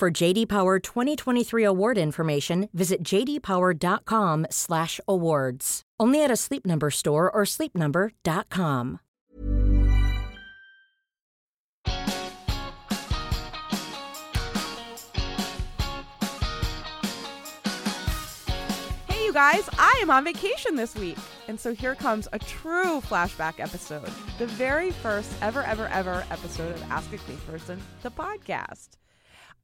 For JD Power 2023 award information, visit jdpower.com/awards. Only at a Sleep Number store or sleepnumber.com. Hey, you guys, I am on vacation this week. And so here comes a true flashback episode. The very first ever, ever, ever episode of Ask a Clean Person, the podcast.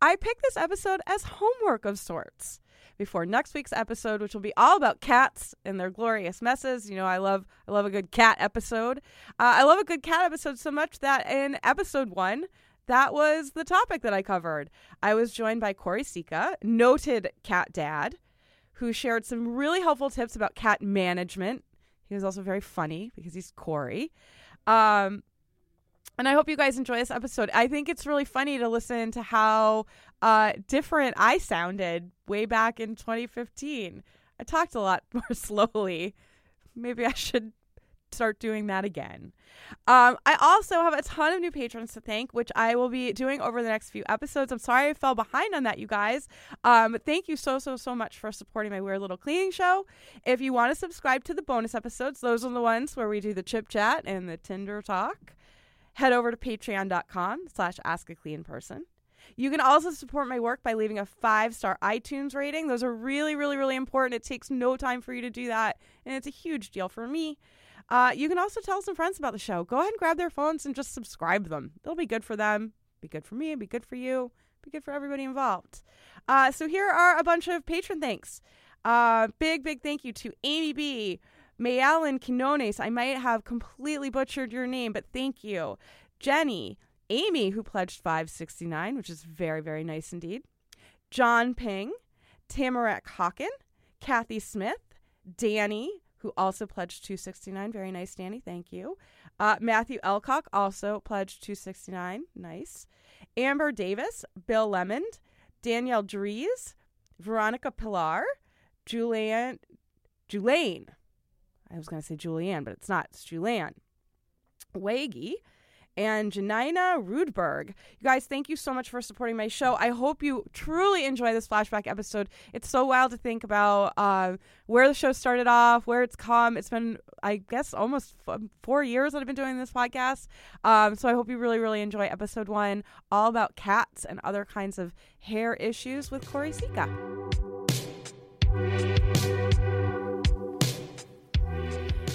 I picked this episode as homework of sorts before next week's episode, which will be all about cats and their glorious messes. You know, I love I love a good cat episode. Uh, I love a good cat episode so much that in episode one, that was the topic that I covered. I was joined by Choire Sicha, noted cat dad, who shared some really helpful tips about cat management. He was also very funny because he's Choire. Um, and I hope you guys enjoy this episode. I think it's really funny to listen to how uh, different I sounded way back in 2015. I talked a lot more slowly. Maybe I should start doing that again. Um, I also have a ton of new patrons to thank, which I will be doing over the next few episodes. I'm sorry I fell behind on that, you guys. Um, thank you so, so, so much for supporting my Weird Little Cleaning Show. If you want to subscribe to the bonus episodes, those are the ones where we do the chip chat and the Tinder talk. Head over to patreon.com slash ask a clean person. You can also support my work by leaving a five star iTunes rating. Those are really, really, really important. It takes no time for you to do that, and it's a huge deal for me. Uh, you can also tell some friends about the show. Go ahead and grab their phones and just subscribe them. It'll be good for them, be good for me, be good for you, be good for everybody involved. Uh, so here are a bunch of patron thanks. Uh, big, big thank you to Amy B. Mayalan Quinones. I might have completely butchered your name, but thank you. Jenny, Amy, who pledged 569, which is very, very nice indeed. John Ping, Tamarack Hawken, Kathy Smith, Danny, who also pledged 269. Very nice, Danny. Thank you. Uh, Matthew Elcock also pledged 269. Nice. Amber Davis, Bill Lemond, Danielle Dries, Veronica Pilar, Julian, Julaine. I was going to say Julianne, but it's not. It's Julianne. Waggy, and Janina Rudberg. You guys, thank you so much for supporting my show. I hope you truly enjoy this flashback episode. It's so wild to think about uh, where the show started off, where it's come. It's been, I guess, almost f- four years that I've been doing this podcast. Um, so I hope you really, really enjoy episode one, all about cats and other kinds of hair issues with Choire Sicha.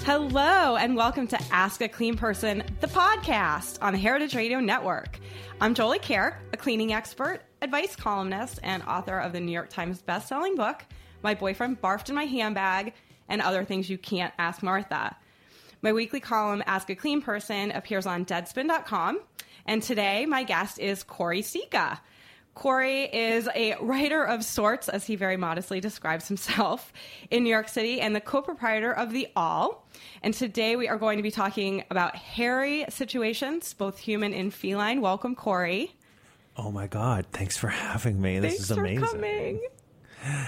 Hello, and welcome to Ask a Clean Person, the podcast on the Heritage Radio Network. I'm Jolie Kerr, a cleaning expert, advice columnist, and author of the New York Times bestselling book, My Boyfriend Barfed in My Handbag, and Other Things You Can't Ask Martha. My weekly column, Ask a Clean Person, appears on deadspin.com, and today my guest is Choire Sicha. Choire is a writer of sorts, as he very modestly describes himself, in New York City and the co proprietor of The Awl. And today we are going to be talking about hairy situations, both human and feline. Welcome, Choire. Oh my God. Thanks for having me. This Thanks is amazing. for coming.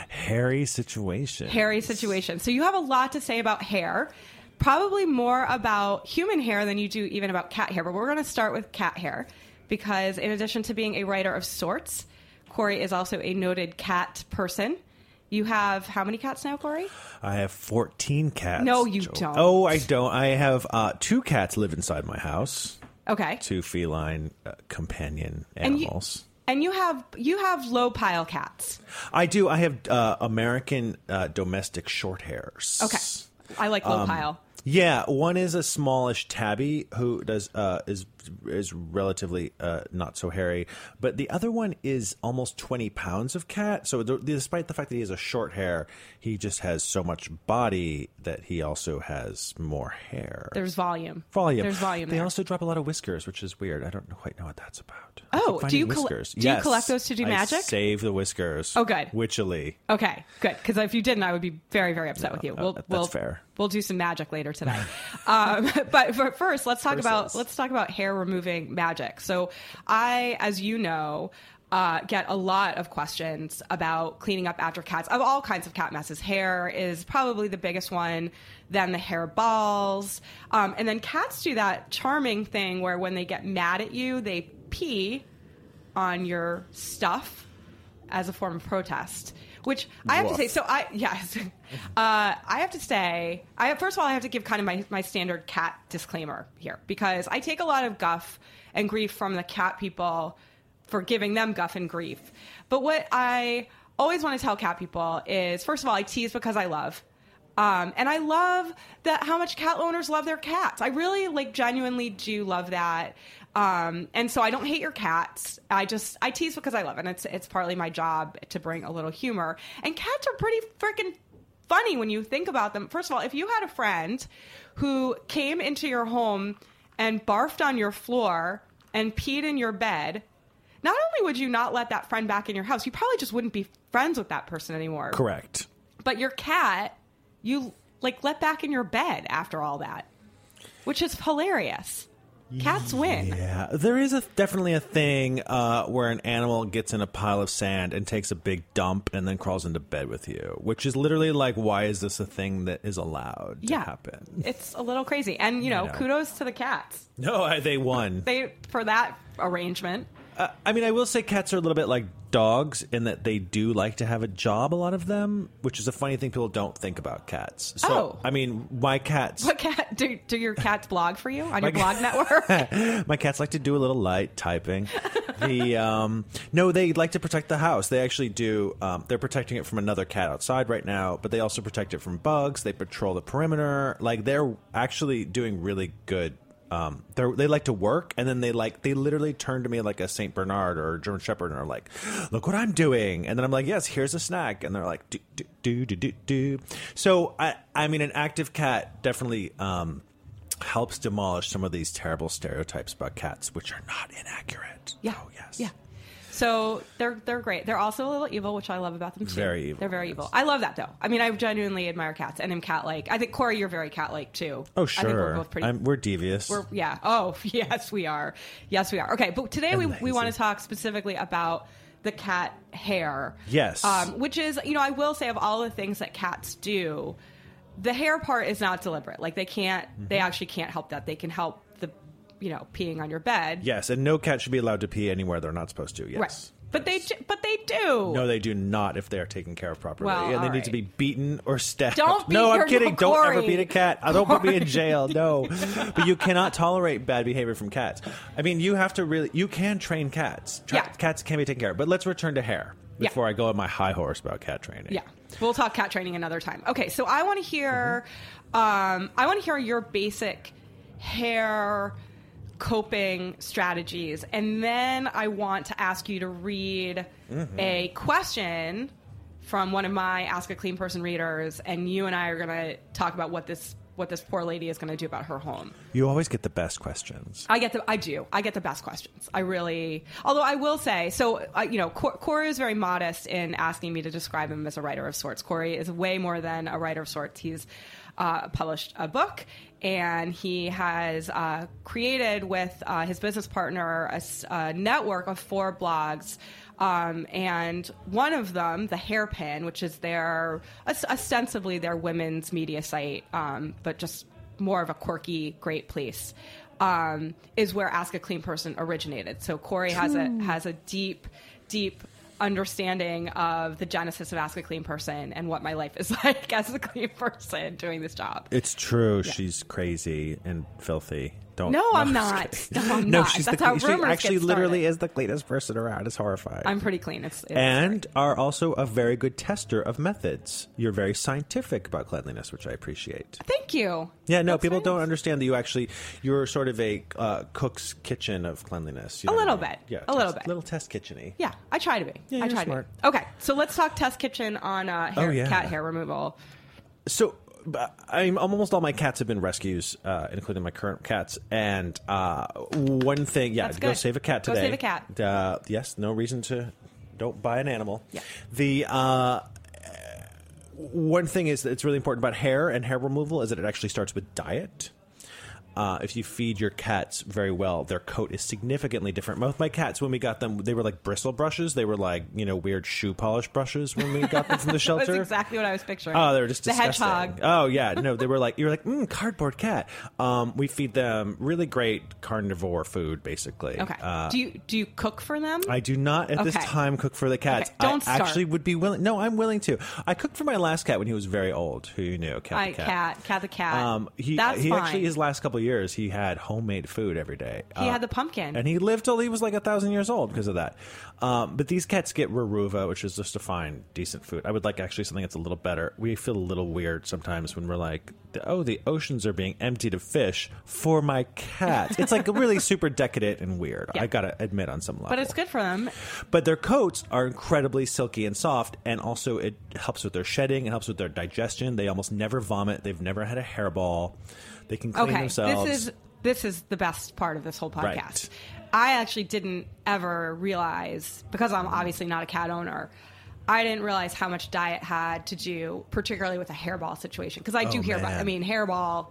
Hairy situation. Hairy situation. So you have a lot to say about hair. Probably more about human hair than you do even about cat hair, but we're going to start with cat hair because, in addition to being a writer of sorts, Choire is also a noted cat person. You have how many cats now, Choire? I have 14 cats. No, you Joel. don't. Oh, I don't. I have uh, two cats live inside my house, Okay. two feline uh, companion And you- animals. And you have you have low pile cats. I do. I have uh, American uh, domestic short hairs. Okay. I like low pile. Yeah, one is a smallish tabby who does uh, is is relatively uh, not so hairy, but the other one is almost twenty pounds of cat. So th- despite the fact that he has a short hair, he just has so much body that he also has more hair. There's volume. volume. There's volume. They there. also drop a lot of whiskers, which is weird. I don't quite know what that's about. Oh, do you whiskers. do you collect those to do I magic? Save the whiskers. Oh, good. Witchily. Okay, good. Because if you didn't, I would be very, very upset with you. uh, We'll, that's we'll, fair. We'll do some magic later today. um, but, but first, let's talk about let's talk about hair removing magic. So, I, as you know. Uh, get a lot of questions about cleaning up after cats of all kinds of cat messes. Hair is probably the biggest one, then the hair balls. Um, and then cats do that charming thing where when they get mad at you, they pee on your stuff as a form of protest. Which I have to say, so I yes, uh, I have to say, I first of all I have to give kind of my my standard cat disclaimer here because I take a lot of guff and grief from the cat people for giving them guff and grief. But what I always want to tell cat people is, first of all, I tease because I love. Um, and I love that how much cat owners love their cats. I really like genuinely do love that. Um, and so I don't hate your cats. I just I tease because I love it. And it's it's partly my job to bring a little humor. And cats are pretty freaking funny when you think about them. First of all, if you had a friend who came into your home and barfed on your floor and peed in your bed, not only would you not let that friend back in your house, you probably just wouldn't be friends with that person anymore. Correct. But your cat, you like let back in your bed after all that, which is hilarious. Cats win. Yeah, there is a definitely a thing uh, where an animal gets in a pile of sand and takes a big dump and then crawls into bed with you, which is literally like, why is this a thing that is allowed to Yeah. happen? It's a little crazy. And, you know, know. kudos to the cats. No, I- they won. They for that arrangement. Uh, I mean, I will say cats are a little bit like dogs in that they do like to have a job. A lot of them, which is a funny thing people don't think about cats. So, Oh. I mean, my cats. What cat do, do your cats blog for you on your blog network? My cats like to do a little light typing. The um, no, they like to protect the house. They actually do. Um, they're protecting it from another cat outside right now, but they also protect it from bugs. They patrol the perimeter. Like they're actually doing really good. Um, they they like to work, and then they like they literally turn to me like a Saint Bernard or a German Shepherd, and are like, "Look what I'm doing!" And then I'm like, "Yes, here's a snack," and they're like, "Do do do do do." do. So I I mean, an active cat definitely. Um, helps demolish some of these terrible stereotypes about cats, which are not inaccurate. Yeah. Oh, yes. Yeah. So they're they're great. They're also a little evil, which I love about them too. Very evil, They're very yes. evil. I love that though. I mean, I genuinely admire cats and am cat like. I think Choire, you're very cat like too. Oh, sure. I think we're both pretty. I'm, we're devious. We're, yeah. Oh, yes, we are. Yes, we are. Okay, but today we, we want to talk specifically about the cat hair. Yes. Um, which is, you know, I will say of all the things that cats do, the hair part is not deliberate. Like they can't, they Mm-hmm. actually can't help that. They can help you know, peeing on your bed. yes, and no cat should be allowed to pee anywhere they're not supposed to. Yes. Right. But they, do- but they do. No, they do not if they are taken care of properly. Well, and they all need to be beaten or stabbed. Don't beat no, I'm kidding. Don't ever beat a cat. I don't put me in jail. No. but you cannot tolerate bad behavior from cats. I mean, you have to really, you can train cats. Tra- Yeah. Cats can be taken care of. But let's return to hair Yeah. before I go on my high horse about cat training. Yeah, we'll talk cat training another time. Okay, so I want to hear, um, I want to hear your basic hair coping strategies, and then I want to ask you to read a question from one of my Ask a Clean Person readers, and you and I are going to talk about what this what this poor lady is going to do about her home. You always get the best questions. I get the I do I get the best questions. I really, although I will say, so uh, you know, Cor- Choire is very modest in asking me to describe him as a writer of sorts. Choire is way more than a writer of sorts. He's uh, published a book, and he has uh, created with uh, his business partner a network of four blogs. Um, and one of them, the Hairpin, which is their ostensibly their women's media site, um, but just more of a quirky, great place, um, is where Ask a Clean Person originated. So Choire has a has a deep, deep understanding of the genesis of Ask a Clean Person and what my life is like as a clean person doing this job. It's true. She's crazy and filthy. Don't. No, I'm just not. No, I'm no, not. she's That's the, how she rumors actually get literally is the cleanest person around. It's horrifying. I'm pretty clean. It's, it's and are also a very good tester of methods. You're very scientific about cleanliness, which I appreciate. thank you. Yeah, no, That's people very don't understand that you actually you're sort of a uh, cook's kitchen of cleanliness. You A know I little mean? bit. yeah, A little test- bit. little test kitcheny. Yeah, I try to be. Yeah, I you're try smart. to be. Okay, so let's talk test kitchen on uh, hair, Oh, yeah. cat hair removal. So, I'm almost all my cats have been rescues, uh, including my current cats. And uh, one thing, yeah, go save a cat today. Go save a cat. Uh, yes, no reason to don't buy an animal. Yeah. The uh, one thing is that it's really important about hair and hair removal is that it actually starts with diet. Uh, if you feed your cats very well, their coat is significantly different. Both my cats, when we got them, they were like bristle brushes. They were like you know weird shoe polish brushes when we got them from the shelter. That's exactly what I was picturing. Oh, they were just the disgusting. hedgehog. Oh yeah, no, they were like you were like mm, cardboard cat. Um, we feed them really great carnivore food, basically. Okay. Uh, do you do you cook for them? I do not at this time cook for the cats. Okay, don't I start. actually would be willing. No, I'm willing to. I cooked for my last cat when he was very old. Who you knew, cat I the cat. cat, cat the cat. Um, he That's he fine. actually his last couple years he had homemade food every day. He Uh, had the pumpkin. and he lived till he was like a thousand years old because of that. Um, but these cats get Raruva, which is just a fine, decent food. I would like actually something that's a little better. We feel a little weird sometimes when we're like, oh, the oceans are being emptied of fish for my cat. It's like really super decadent and weird. Yeah. I gotta admit on some level. but it's good for them. But their coats are incredibly silky and soft, and also it helps with their shedding. It helps with their digestion. They almost never vomit. They've never had a hairball. They can clean Okay, themselves. this is this is the best part of this whole podcast. Right. I actually didn't ever realize because I'm obviously not a cat owner. I didn't realize how much diet had to do, particularly with a hairball situation. Because I do Oh, hear about. man. I mean, hairball.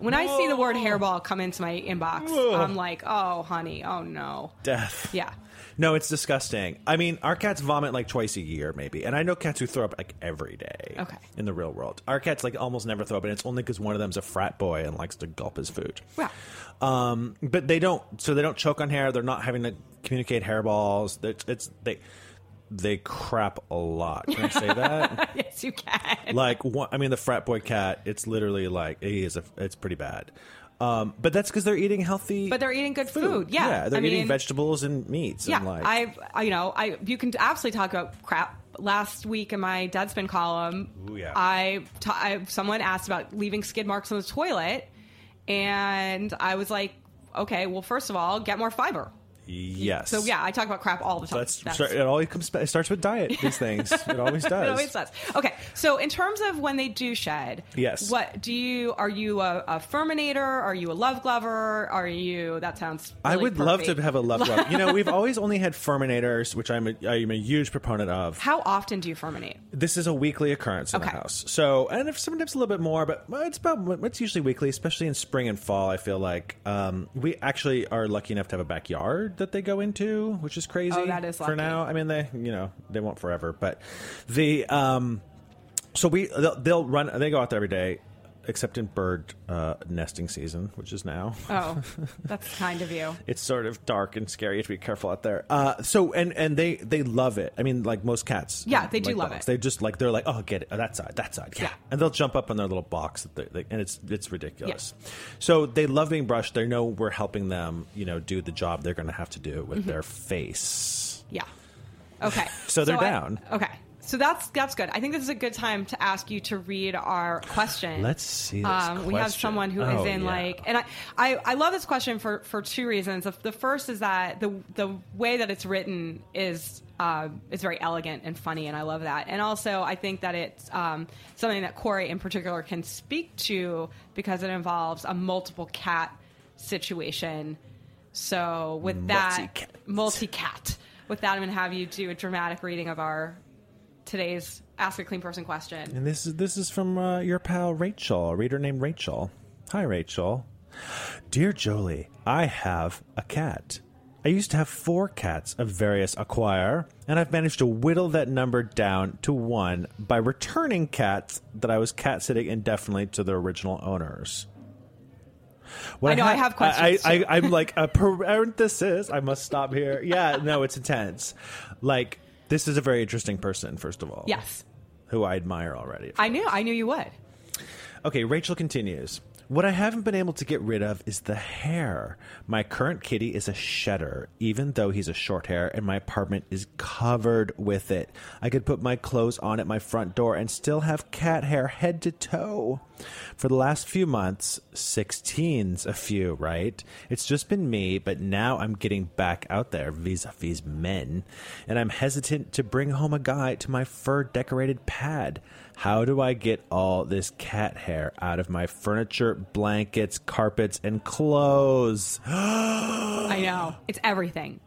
When I see the word hairball come into my inbox, Whoa. I'm like, oh, honey, oh no. death. Yeah. No, it's disgusting. I mean, our cats vomit like twice a year, maybe, and I know cats who throw up like every day. Okay. In the real world, our cats like almost never throw up, and it's only because one of them's a frat boy and likes to gulp his food. Yeah. Um, but they don't. So they don't choke on hair. They're not having to communicate hairballs. It's, it's they they crap a lot. Can I say that? yes, you can. like one, I mean, the frat boy cat. It's literally like he is. A, it's pretty bad. Um, but that's because they're eating healthy. But they're eating good food. Yeah. yeah. They're I eating mean- vegetables and meats. Yeah, and like, I've I, you know I you can absolutely talk about crap. Last week in my Deadspin column, Ooh, yeah. I, ta- I someone asked about leaving skid marks on the toilet, and I was like, okay, well, first of all, get more fiber. Yes. So yeah, I talk about crap all the time. That's, it always comes. It starts with diet. These things. It always does. It always does. Okay, so in terms of when they do shed, Yes. What do you? Are you a, a Furminator? Are you a Love Glover? Are you? That sounds. I really would love to have a love glove. You know, we've always only had Furminators, which I'm a, I'm a huge proponent of. How often do you furminate? This is a weekly occurrence in the house. So, and if sometimes a little bit more, but it's about it's usually weekly, especially in spring and fall. I feel like um, we actually are lucky enough to have a backyard that they go into, which is crazy. Oh, that is for now. I mean, they you know they won't forever, but the um, so we they'll, they'll run they go out there every day. Except in bird uh, nesting season, which is now. Oh, that's kind of you. it's sort of dark and scary. You have to be careful out there. Uh, so and and they they love it. I mean, like most cats. Yeah, they do like love dogs, it. They just like they're like, oh, get it, oh, that side, that side, yeah. Yeah. And they'll jump up on their little box, that they, and it's it's ridiculous. So they love being brushed. They know we're helping them, you know, do the job they're going to have to do with their face. Yeah. Okay. So they're I- down. okay. So that's that's good. I think this is a good time to ask you to read our question. Let's see this Um, we have someone who is Oh, in yeah. like, and I, I, I love this question for for two reasons. The, first is that the the way that it's written is uh, is very elegant and funny, and I love that. And also, I think that it's um, something that Corey in particular can speak to because it involves a multiple cat situation. So with that Multi-cat. multi cat, with that, I'm going to have you do a dramatic reading of our today's Ask a Clean Person question. And this is this is from uh, your pal Rachel, a reader named Rachel. Hi, Rachel. Dear Jolie, I have a cat. I used to have four cats of various acquire, and I've managed to whittle that number down to one by returning cats that I was cat sitting indefinitely to their original owners. What I know, I have questions, I, too. I, I'm like a parenthesis. I must stop here. Yeah, no, it's intense. Like this is a very interesting person. First of all, Yes. who I admire already. I knew, I knew you would. Okay, Rachel continues. What I haven't been able to get rid of is the hair. My current kitty is a shedder, even though he's a short hair, and my apartment is covered with it. I could put my clothes on at my front door and still have cat hair head to toe. For the last few months, 16's a few, right? It's just been me, but now I'm getting back out there vis a vis men, and I'm hesitant to bring home a guy to my fur decorated pad. How do I get all this cat hair out of my furniture, blankets, carpets, and clothes? I know. It's everything.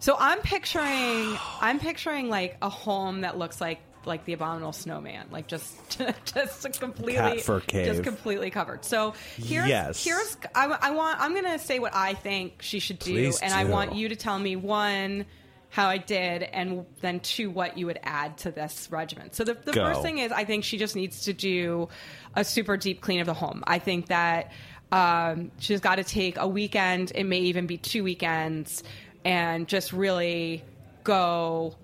So I'm picturing I'm picturing like a home that looks like like the abominable snowman, like just just completely Cat fur cave. just completely covered. So here's Yes. here's I, I want I'm gonna say what I think she should do, Please and I want you to tell me one how I did, and then two what you would add to this regimen. So the, the Go. first thing is I think she just needs to do a super deep clean of the home. I think that um, she's got to take a weekend. It may even be two weekends, and just really go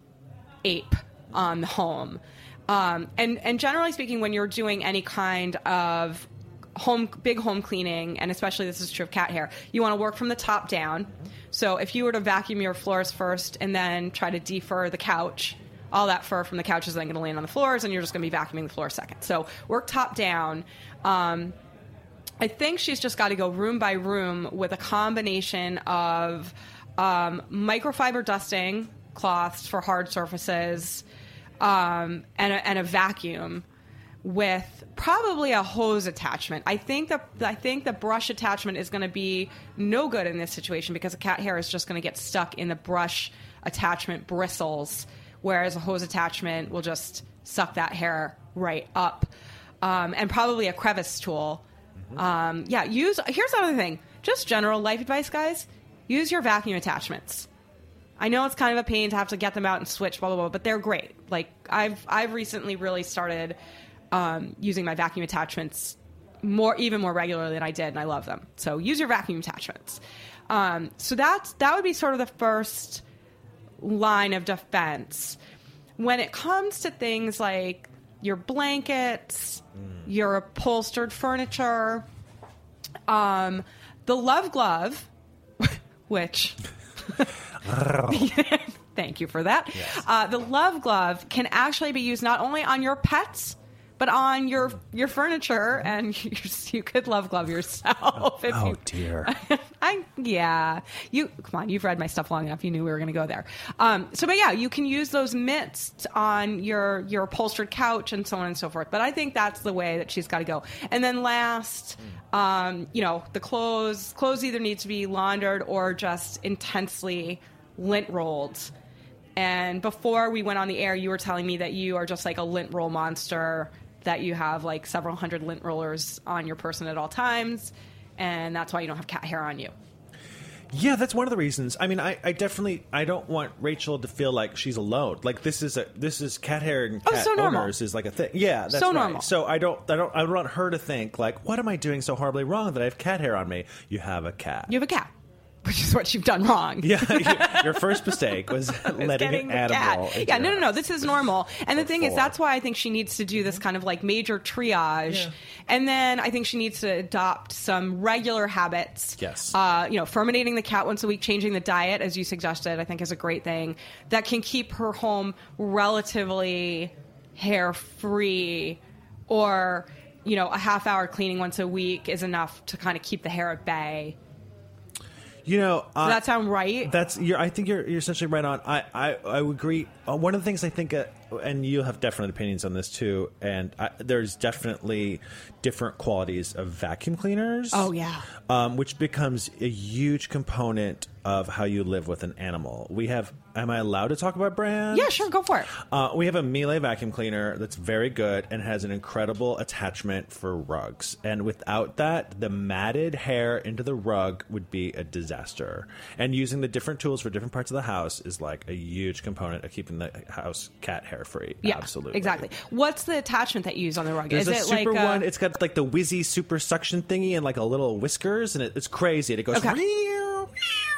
ape on the home. Um, and and generally speaking, when you're doing any kind of home big home cleaning, and especially this is true of cat hair, you want to work from the top down. So if you were to vacuum your floors first and then try to defur the couch, all that fur from the couch is then going to land on the floors, and you're just going to be vacuuming the floor second. So work top down. Um, I think she's just got to go room by room with a combination of um, microfiber dusting cloths for hard surfaces um, and, a, and a vacuum with probably a hose attachment. I think the I think the brush attachment is going to be no good in this situation because the cat hair is just going to get stuck in the brush attachment bristles, whereas a hose attachment will just suck that hair right up. Um, and probably a crevice tool. Um, yeah, use. Here's another thing. Just general life advice, guys. Use your vacuum attachments. I know it's kind of a pain to have to get them out and switch, blah blah blah, but they're great. Like I've I've recently really started um, using my vacuum attachments more even more regularly than I did, and I love them. So use your vacuum attachments. Um, so that's that would be sort of the first line of defense. When it comes to things like your blankets, your upholstered furniture, um, the love glove, which Thank you for that. Uh, the love glove can actually be used not only on your pets, but on your your furniture, and you, you could love glove yourself. If Oh you, dear. I yeah. You come on. You've read my stuff long enough. You knew we were going to go there. Um, so, but yeah, you can use those mitts on your your upholstered couch and so on and so forth. But I think that's the way that she's got to go. And then last, um, you know, the clothes clothes either need to be laundered or just intensely lint rolled. And before we went on the air, you were telling me that you are just like a lint roll monster. That you have like several hundred lint rollers on your person at all times, and that's why you don't have cat hair on you. Yeah, that's one of the reasons. I mean, I, I definitely I don't want Rachel to feel like she's alone. Like this is a this is cat hair and Oh, cat so owners is like a thing. Yeah, that's So right. normal. So I don't I don't I don't want her to think like what am I doing so horribly wrong that I have cat hair on me? You have a cat. You have a cat, which is what you've done wrong. yeah, your first mistake was letting Getting an animal. cat. Yeah, no, no, no. This is normal. And the thing is, that's why I think she needs to do this kind of like major triage. And then I think she needs to adopt some regular habits. Yes. Uh, you know, furminating the cat once a week, changing the diet, as you suggested, I think is a great thing that can keep her home relatively hair free or. You know, a half hour cleaning once a week is enough to kind of keep the hair at bay. You know, uh, Does that sound right? That's you're. I think you're you're essentially right on. I I, I agree. Uh, one of the things I think, uh, and you have definite opinions on this too. And I, there's definitely different qualities of vacuum cleaners. Oh, yeah. um, which becomes a huge component of how you live with an animal. We have. Am I allowed to talk about brands? yeah, sure, go for it. Uh, we have a Miele vacuum cleaner that's very good and has an incredible attachment for rugs. And without that, the matted hair into the rug would be a disaster. And using the different tools for different parts of the house is like a huge component of keeping the house cat hair free. Yeah, Absolutely. Exactly. What's the attachment that you use on the rug? There's Is a it super like a, one. It's got like the whizzy super suction thingy and like a little whiskers, and it, it's crazy. And it goes. Okay.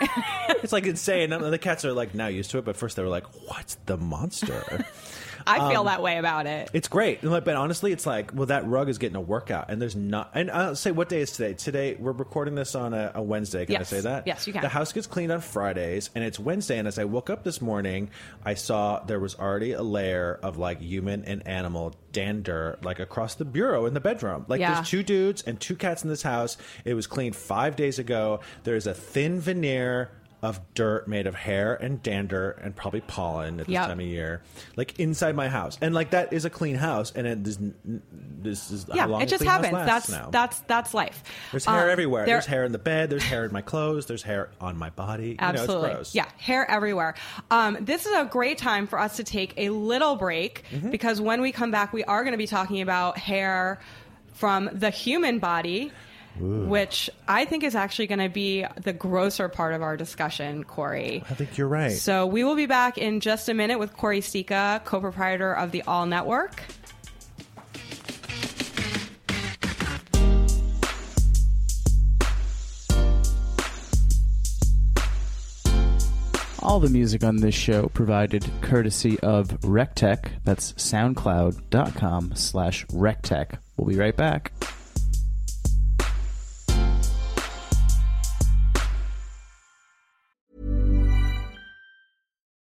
It's like insane. And the cats are like now used to it, but first they were like, "What's the monster?" I feel um, that way about it. It's great, but honestly, it's like, well, that rug is getting a workout, and there's not. And I'll say, what day is today? Today we're recording this on a, a Wednesday. Can Yes. I say that? Yes, you can. The house gets cleaned on Fridays, and it's Wednesday. And as I woke up this morning, I saw there was already a layer of like human and animal dander, like across the bureau in the bedroom. Like Yeah. there's two dudes and two cats in this house. It was cleaned five days ago. There's a thin veneer. Of dirt made of hair and dander and probably pollen at this Yep. time of year, like inside my house, and like that is a clean house, and it, this, this is how yeah, long it just clean house happens. lasts That's now. that's that's life. There's hair Um, everywhere. there- There's hair in the bed. There's hair in my clothes. There's hair on my body. You Absolutely. know, it's gross. Yeah, hair everywhere. Um, this is a great time for us to take a little break Mm-hmm. because when we come back, we are going to be talking about hair from the human body. Which I think is actually going to be the grosser part of our discussion, Choire. I think you're right. So we will be back in just a minute with Choire Sicha, co-proprietor of the Awl Network. All the music on this show provided courtesy of Rectech. That's soundcloud.com slash Rectech. We'll be right back.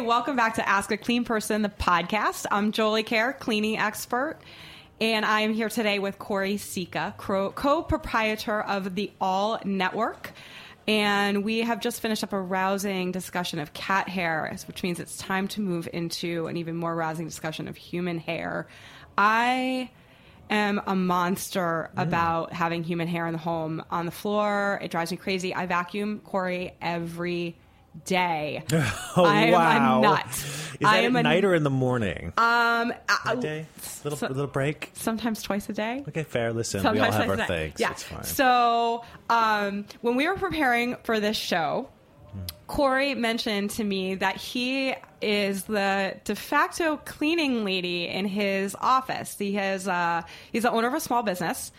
Hey, welcome back to Ask a Clean Person, the podcast. I'm Jolie Kerr, cleaning expert, and I am here today with Choire Sicha, co proprietor of the Awl Network. And we have just finished up a rousing discussion of cat hair, which means it's time to move into an even more rousing discussion of human hair. I am a monster mm. about having human hair in the home on the floor. It drives me crazy. I vacuum Choire every day. Oh I am wow! a nut. Is I am at a- night or in the morning? Um, a I- day. Little so- little break. sometimes twice a day. Okay, fair. Listen, we all have our things. Yeah. It's fine. So, um, when we were preparing for this show, Hmm. Choire mentioned to me that he is the de facto cleaning lady in his office. He has uh, he's the owner of a small business,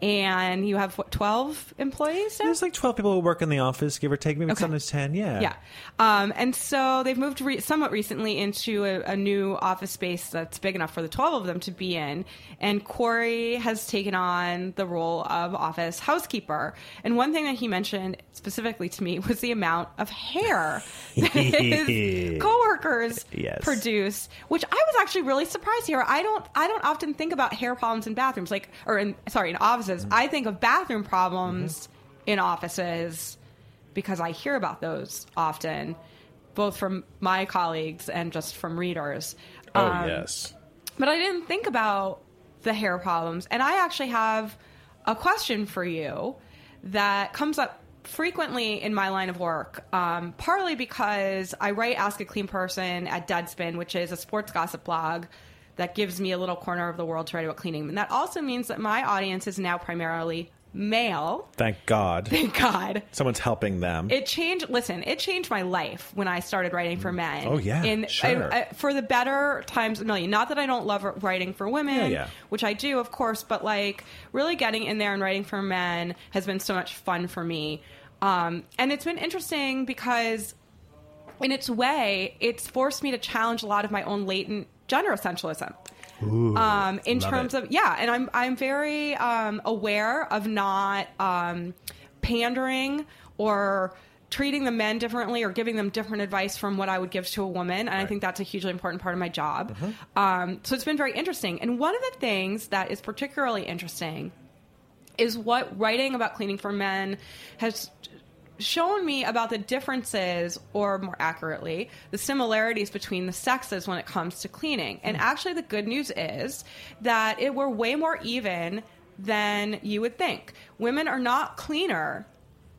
and you have what twelve employees now. There's like 12 people who work in the office, give or take, maybe sometimes 10. Yeah. Yeah. Um, and so they've moved re- somewhat recently into a, a new office space that's big enough for the 12 of them to be in. And Choire has taken on the role of office housekeeper. And one thing that he mentioned specifically to me was the amount of hair that his coworkers Yes. produce, which I was actually really surprised here. I don't, I don't often think about hair problems in bathrooms, like, or in, sorry, in offices. I think of bathroom problems in offices because I hear about those often, both from my colleagues and just from readers. Oh, Um, yes. But I didn't think about the hair problems. And I actually have a question for you that comes up frequently in my line of work, um, partly because I write Ask a Clean Person at Deadspin, which is a sports gossip blog that gives me a little corner of the world to write about cleaning. And that also means that my audience is now primarily male. Thank God. Thank God. Someone's helping them. It changed. Listen, it changed my life when I started writing for men. Oh, yeah, in, sure. I- I- for the better times a million. Not that I don't love writing for women, Yeah, yeah. which I do, of course, but like really getting in there and writing for men has been so much fun for me. Um, and it's been interesting because in its way, it's forced me to challenge a lot of my own latent gender essentialism. um, in terms it. of yeah, and I'm I'm very um, aware of not um, pandering or treating the men differently or giving them different advice from what I would give to a woman, and I think that's a hugely important part of my job. Um, so it's been very interesting, and one of the things that is particularly interesting is what writing about cleaning for men has shown me about the differences, or more accurately, the similarities between the sexes when it comes to cleaning. And hmm. actually, the good news is that it we're way more even than you would think. Women are not cleaner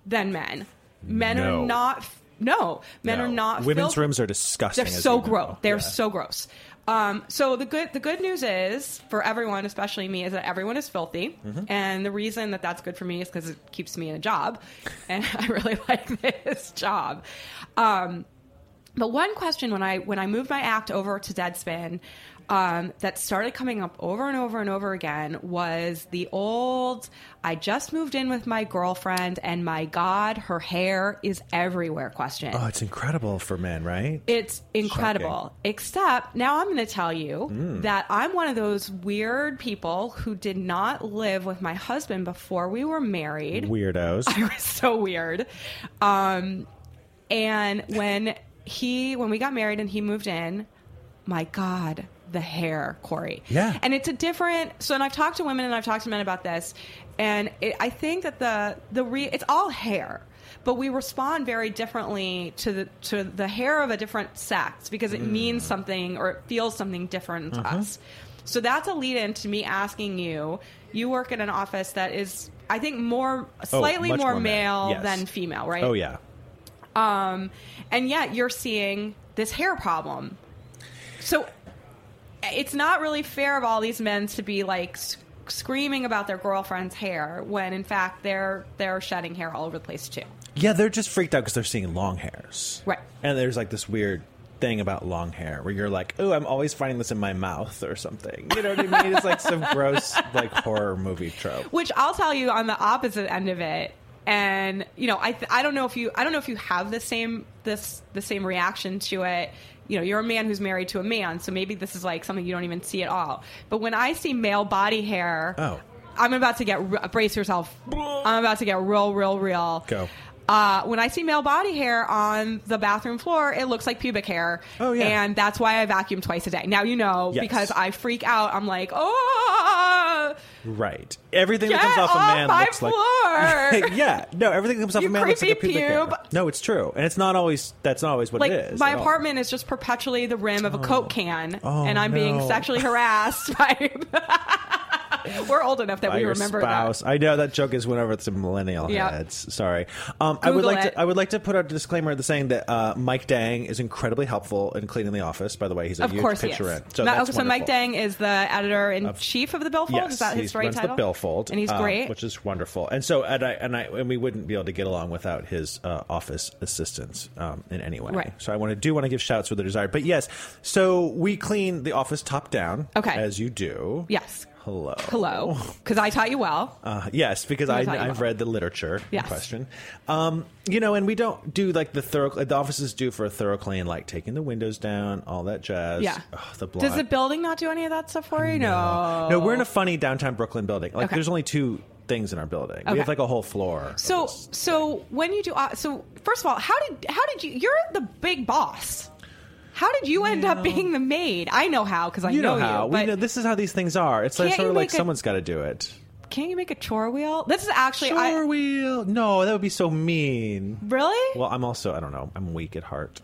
than men. Men No. are not. No, men No. are not. Women's filth- rooms are disgusting. They're so gross. They're Yeah. so gross. Um, so the good the good news is for everyone, especially me, is that everyone is filthy, Mm-hmm. and the reason that that's good for me is because it keeps me in a job, and I really like this job. Um, but one question when I when I moved my act over to Deadspin um, that started coming up over and over and over again was the old I just moved in with my girlfriend and my God, her hair is everywhere question. Oh, it's incredible for men, right? It's incredible. Shocking. Except now I'm going to tell you Hmm. that I'm one of those weird people who did not live with my husband before we were married. Weirdos. It was so weird. Um, and when he when we got married and he moved in, my God, the hair, Choire. Yeah. And it's a different. So, and I've talked to women and I've talked to men about this, and it, I think that the the re, it's all hair. But we respond very differently to the to the hair of a different sex because it Mm. means something or it feels something different to Uh-huh. us. So that's a lead in to me asking you. You work in an office that is, I think, more slightly Oh, more, more male male. Yes. than female, right? Oh yeah. Um, and yet you're seeing this hair problem. So it's not really fair of all these men to be like screaming about their girlfriend's hair when in fact they're they're shedding hair all over the place too. Yeah, they're just freaked out because they're seeing long hairs. Right. And there's like this weird thing about long hair where you're like, oh, I'm always finding this in my mouth or something. You know what I mean? It's like some gross like horror movie trope. Which I'll tell you on the opposite end of it. And you know, I th- I don't know if you I don't know if you have the same this the same reaction to it. You know, you're a man who's married to a man, so maybe this is like something you don't even see at all. But when I see male body hair, Oh. I'm about to get brace yourself. I'm about to get real, real, real. Go. Uh, when I see male body hair on the bathroom floor, it looks like pubic hair. Oh, yeah. and that's why I vacuum twice a day. Now you know Yes. because I freak out. I'm like, oh, Right. Everything that comes off, off a man my looks floor! like yeah. No, everything that comes off You a man looks like a pubic hair. No, it's true, and it's not always. That's not always what like it is. my at all. apartment is just perpetually the rim of a coke can, Oh, and I'm being sexually harassed by. We're old enough that by we your remember spouse. that. I know that joke is went over to millennial Yep. heads. Sorry. Um, I would like it. to. I would like to put out a disclaimer of the saying that uh, Mike Dang is incredibly helpful in cleaning the office. By the way, he's a Of huge course, picture in. So Ma- that's so Mike. Dang is the editor in chief of the Billfold. Yes, is that his story runs title? the Billfold, and he's um, great. which is wonderful. And so, and I and I and we wouldn't be able to get along without his uh, office assistance um, in any way. Right. So I want to do want to give shouts where they're desired. But yes, so we clean the office top down. Okay. as you do. yes. Hello. Hello, because I taught you well. Uh, yes, because I, you I've about. read the literature Yes. in question. Um, you know, and we don't do like the thorough. The offices do for a thorough clean, like taking the windows down, all that jazz. Yeah. Ugh, the Does the building not do any of that stuff for you? No. No, we're in a funny downtown Brooklyn building. Like, Okay. there's only two things in our building. Okay. We have like a whole floor. So, so when you do, uh, so first of all, how did how did you? You're the big boss. How did you end up being the maid? I know how because I you know, know, how you. we know this is how these things are. It's like sort of like a- someone's got to do it. can't you make a chore wheel? This is actually Sure, I wheel. No, that would be so mean. really. Well, I'm also I don't know. I'm weak at heart.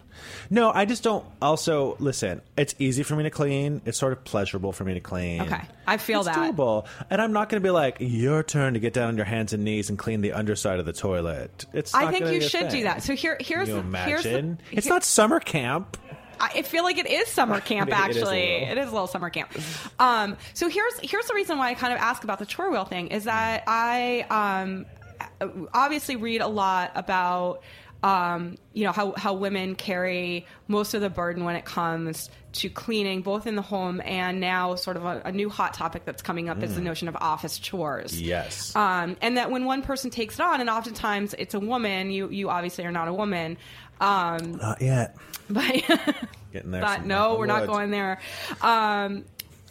No, I just don't. Also, listen. It's easy for me to clean. It's sort of pleasurable for me to clean. Okay. I feel it's that. doable, and I'm not going to be like your turn to get down on your hands and knees and clean the underside of the toilet. It's. I not think you should do that. So here, here's Can you the, here's the, imagine? it's not summer camp. I feel like it is summer camp. It is Actually, it is a little summer camp. Um, so here's here's the reason why I kind of ask about the chore wheel thing is that I um, obviously read a lot about um, you know how how women carry most of the burden when it comes to cleaning, both in the home and now sort of a, a new hot topic that's coming up is the notion of office chores. Mm. Yes. Um, and that when one person takes it on, and oftentimes it's a woman, you you obviously are not a woman. Um, not yet. but Getting there. but no, we're not going there. Um,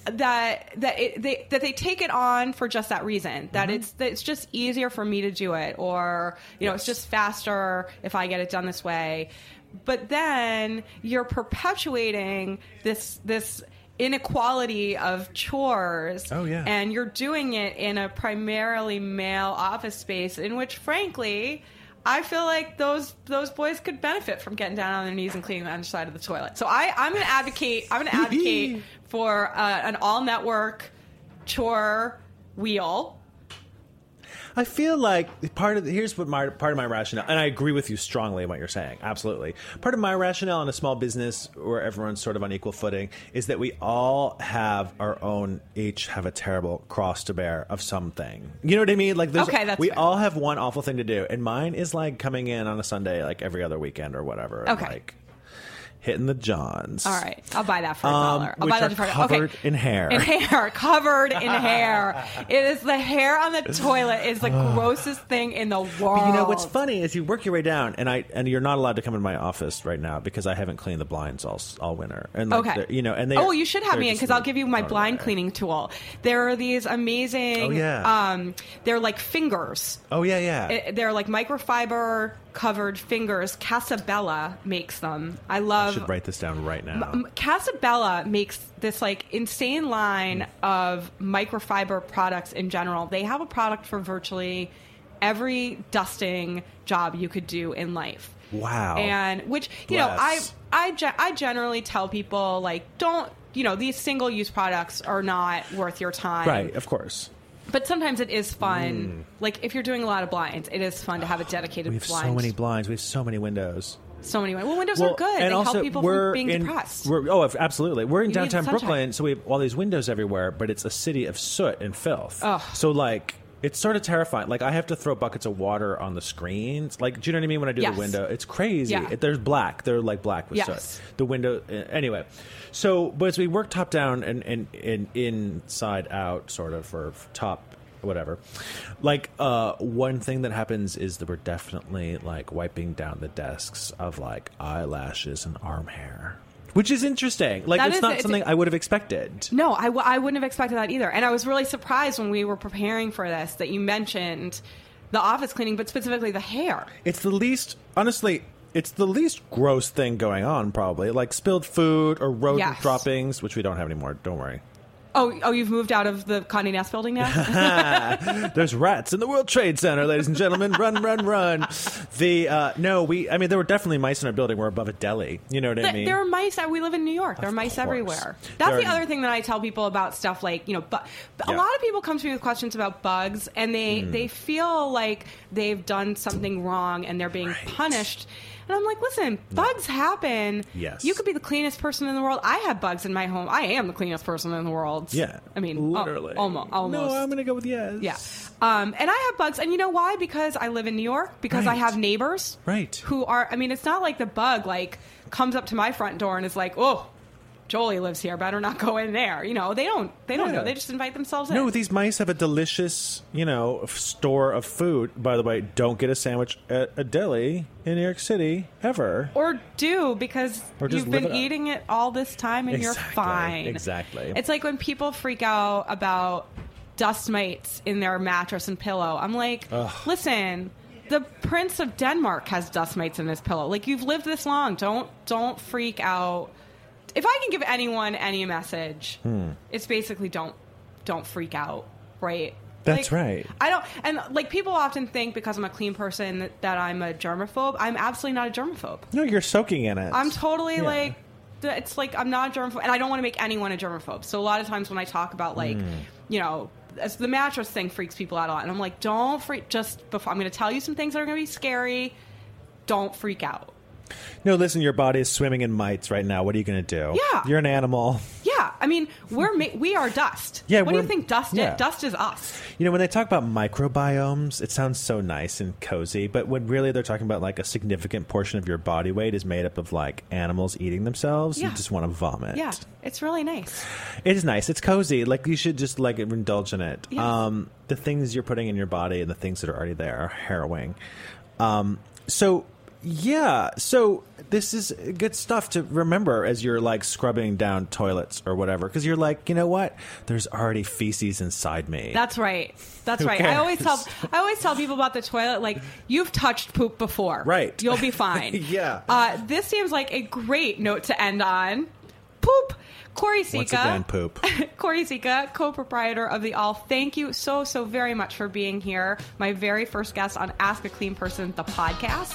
that that it, they that they take it on for just that reason. That Mm-hmm. it's that it's just easier for me to do it, or you know, it's just faster if I get it done this way. But then you're perpetuating this this inequality of chores. Oh, yeah. and you're doing it in a primarily male office space, in which, frankly. I feel like those those boys could benefit from getting down on their knees and cleaning the underside of the toilet. So I, I'm going to advocate. I'm to advocate for uh, an Awl network chore wheel I feel like part of the, here's what my part of my rationale, and I agree with you strongly in what you're saying. Absolutely, part of my rationale in a small business where everyone's sort of on equal footing is that we all have our own, each have a terrible cross to bear of something. You know what I mean? Like, there's, Okay, that's we fair. all have one awful thing to do, and mine is like coming in on a Sunday, like every other weekend or whatever. and, Okay. like hitting the johns. All right, I'll buy that for a Um, dollar. I'll buy that for covered okay. in hair. In hair, covered in hair. It is the hair on the toilet is the grossest thing in the world. But you know what's funny is you work your way down, and I and you're not allowed to come in my office right now because I haven't cleaned the blinds all all winter. And like, Okay. you know, and they oh, you should have me in because I'll give you my blind cleaning tool. There are these amazing. Oh, yeah. Um, they're like fingers. Oh yeah, yeah. It- they're like microfiber covered fingers. Casabella makes them. I love. Should write this down right now. Um, Casabella makes this like insane line of microfiber products in general. They have a product for virtually every dusting job you could do in life. Wow. And which you know, I I ge- I generally tell people like don't you know these single use products are not worth your time. right, of course. But sometimes it is fun. Like if you're doing a lot of blinds, it is fun to have a dedicated We have blind. so many blinds. We have so many windows. So many. Well, windows Well, are good. and they also help people we're from being in, depressed. We're, oh, absolutely. We're in You downtown. Brooklyn, so we have all these windows everywhere, but it's a city of soot and filth. Ugh. So like. It's sort of terrifying. Like I have to throw buckets of water on the screens. Like, do you know what I mean? When I do Yes. the window, it's crazy. Yeah. It- there's black. They're like black with Yes. soot. The window. uh, Anyway, so but as we work top down and and, and inside out, sort of, or top whatever. Like uh, one thing that happens is that we're definitely like wiping down the desks of like eyelashes and arm hair, which is interesting. Like That it's is- not it's- something I would have expected. No, I, w- I wouldn't have expected that either. And I was really surprised when we were preparing for this that you mentioned the office cleaning, but specifically the hair. It's the least, honestly. It's the least gross thing going on, probably. Like spilled food or rodent Yes. droppings, which we don't have anymore. Don't worry. Oh, oh, you've moved out of the Condé Nast building now. There's rats in the World Trade Center, ladies and gentlemen. Run, run, run. The uh, no, we. I mean, there were definitely mice in our building. We're above a deli. You know what I mean? there are mice. We live in New York. There are mice course. everywhere. That's There the are- other thing that I tell people about stuff like you know. But a Yeah. lot of people come to me with questions about bugs, and they Hmm. they feel like they've done something wrong and they're being punished. And I'm like, listen, bugs happen. Yes. you could be the cleanest person in the world. I have bugs in my home. I am the cleanest person in the world. Yeah, I mean, al- literally. almost. almost. No, I'm gonna go with yes. Yeah. Um, and I have bugs. And you know why? Because I live in New York, because I have neighbors. Right. Who are, I mean, it's not like the bug, like, comes up to my front door and is like, oh, Jolie lives here. Better not go in there. You know, they don't, they don't Yeah. know. They just invite themselves in. No, these mice have a delicious, you know, store of food. By the way, don't get a sandwich at a deli in New York City ever. or do because Or you've been it eating it all this time and you're fine. exactly. It's like when people freak out about dust mites in their mattress and pillow. I'm like, listen, the Prince of Denmark has dust mites in his pillow. Like you've lived this long. Don't don't freak out. If I can give anyone any message, Hmm. it's basically don't don't freak out, right? That's Like, right. I don't, and like people often think because I'm a clean person that, that I'm a germaphobe. I'm absolutely not a germaphobe. No, you're soaking in it. I'm totally Yeah. like, it's like I'm not a germaphobe, and I don't want to make anyone a germaphobe. So a lot of times when I talk about like, Hmm. you know, as the mattress thing freaks people out a lot, and I'm like, don't freak. Just before I'm going to tell you some things that are going to be scary. Don't freak out. No, listen, your body is swimming in mites right now. What are you going to do? Yeah. You're an animal. Yeah, I mean, we're ma- we are dust. Yeah, what do you we're- think dust yeah. is? Dust is us. You know, when they talk about microbiomes, it sounds so nice and cozy, but when really they're talking about like a significant portion of your body weight is made up of like animals eating themselves, you just want to vomit. Yeah, it's really nice. It is nice. It's cozy. Like you should just like indulge in it. Yes. Um, the things you're putting in your body and the things that are already there are harrowing. Um, so yeah, so this is good stuff to remember as you're like scrubbing down toilets or whatever, because you're like, you know what? There's already feces inside me. That's right. That's Who right. I always tell? I always tell people about the toilet like you've touched poop before. Right. You'll be fine. Yeah. Uh, this seems like a great note to end on. Poop. Choire Sicha. Once again, poop. Choire Sicha, co-proprietor of the Awl. Thank you so so very much for being here. My very first guest on Ask a Clean Person, the podcast.